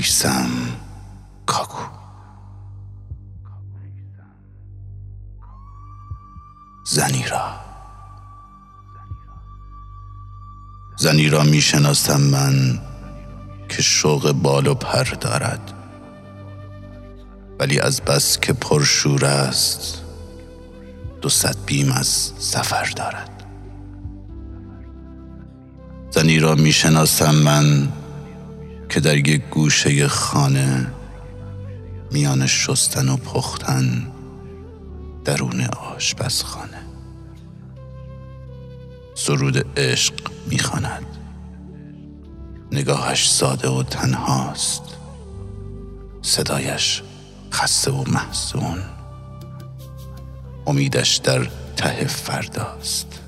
میسم کاکو. زنی را زنی را می‌شناسم من که شوق بال و پر دارد. ولی از بس که پرشور است دو صد بیم از سفر دارد. زنی را می‌شناسم من که در یک گوشه خانه میان شستن و پختن درون آشپزخانه. سرود عشق می‌خواند. نگاهش ساده و تنهاست. صدایش خسته و محزون. امیدش در ته فرداست.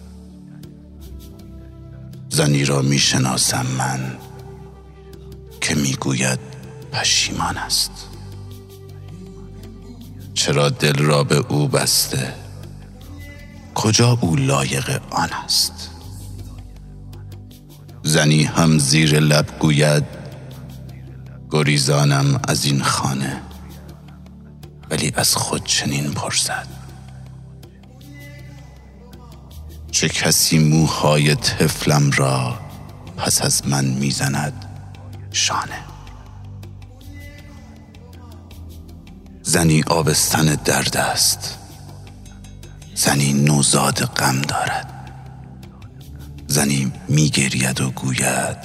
زنی را می‌شناسم من. که می‌گوید پشیمان است. چرا دل را به او بسته؟ کجا او لایق آن است؟ زنی هم زیر لب گوید گریزانم از این خانه ولی از خود چنین پرسد. چه کسی موهای طفلم را پس از من می‌زند؟ شانه. زنی آبستن درد است. زنی نوزاد غم دارد. زنی میگرید و گوید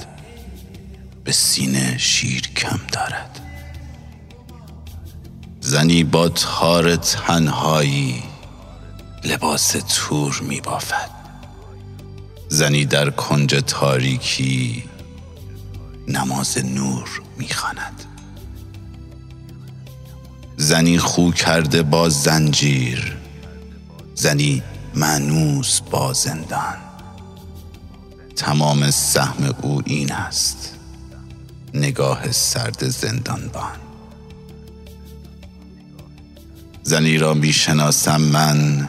به سینه شیر کم دارد. زنی با تار تنهایی لباس تور می بافد زنی در کنج تاریکی نماز نور می‌خواند. زنی خو کرده با زنجیر زنی منوس با زندان. تمام سهم او این است نگاه سرد زندانبان. زنی را می‌شناسم من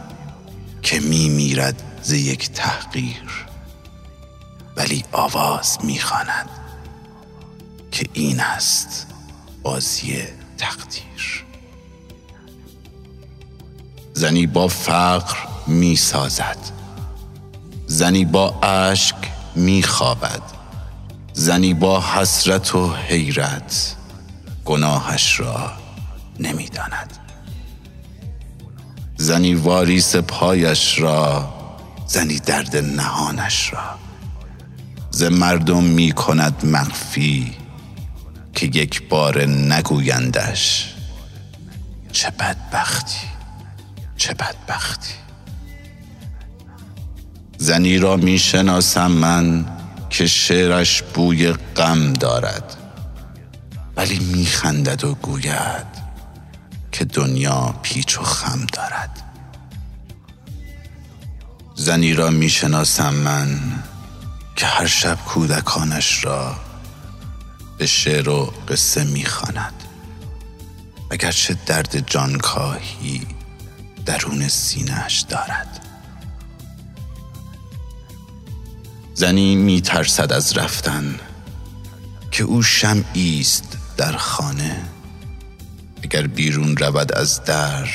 که می میرد ز یک تحقیر ولی آواز می‌خواند. که این است بازی تقدیر. زنی با فقر می سازد زنی با اشک می خوابد زنی با حسرت و حیرت گناهش را نمی داند زنی واریس پایش را زنی درد نهانش را. ز مردم می کند مخفی که یک بار نگویندش. چه بدبختی چه بدبختی. زنی را می شناسم من که شعرش بوی غم دارد ولی می خندد و گوید که دنیا پیچ و خم دارد. زنی را می شناسم من که هر شب کودکانش را شعر و قصه می‌خواند. اگرچه درد جانکاهی درون سینهش دارد. زنی میترسد از رفتن که او شمعی است در خانه. اگر بیرون رود از در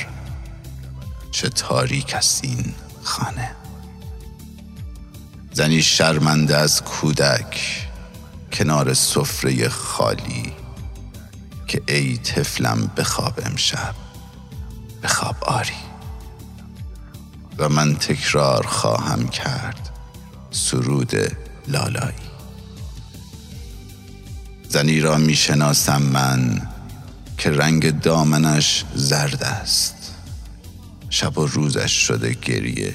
چه تاریک است این خانه. زنی شرمنده از کودک کنار سفره خالی که ای طفلم بخواب امشب بخواب آری. و من تکرار خواهم کرد سرود لالایی. زنی را می‌شناسم من که رنگ دامنش زرد است. شب و روزش شده گریه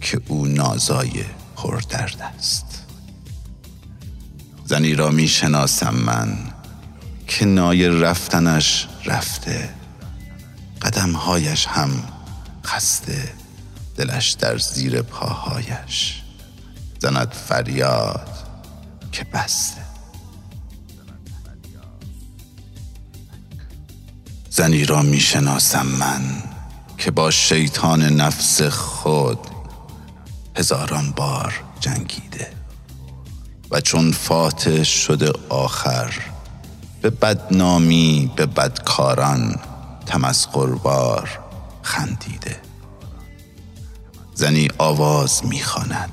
که او نازای پردرد است. زنی را می شناسم من که نای رفتنش رفته قدمهایش هم خسته دلش در زیر پاهایش. زند فریاد که بسته. زنی را می شناسم من که با شیطان نفس خود هزاران بار جنگیده. و چون فاتح شده آخر به بدنامی به بدکاران تمسخربار خندیده. زنی آواز می‌خواند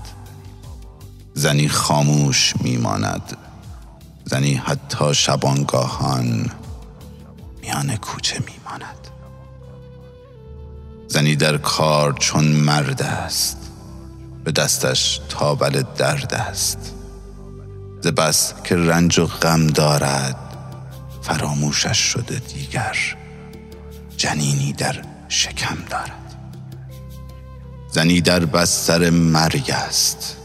زنی خاموش میماند زنی حتی شبانگاهان میان کوچه میماند. زنی در کار چون مرد است به دستش تابل درد است. ز بس که رنج و غم دارد فراموشش شده دیگر جنینی در شکم دارد. زنی در بستر مرگ است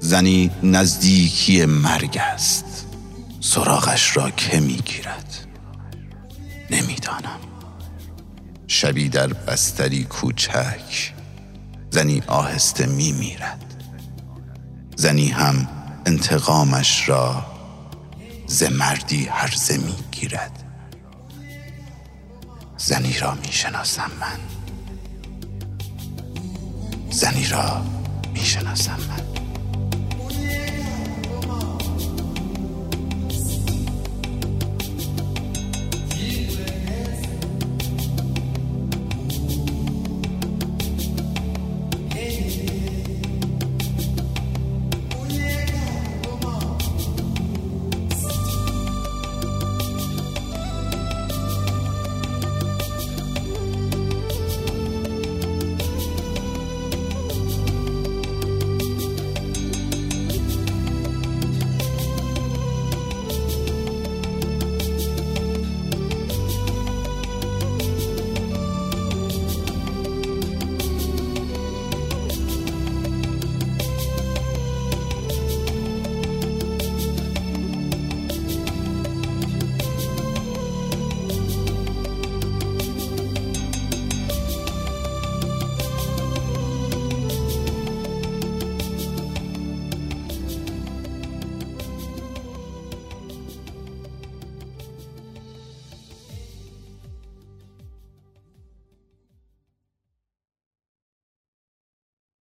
زنی نزدیکی مرگ است سراغش را که می‌گیرد نمی‌دانم. شبی در بستری کوچک زنی آهسته می میرد زنی هم انتقامش را ز مردی هرزه می گیرد زنی را می شناسم من. زنی را می شناسم من.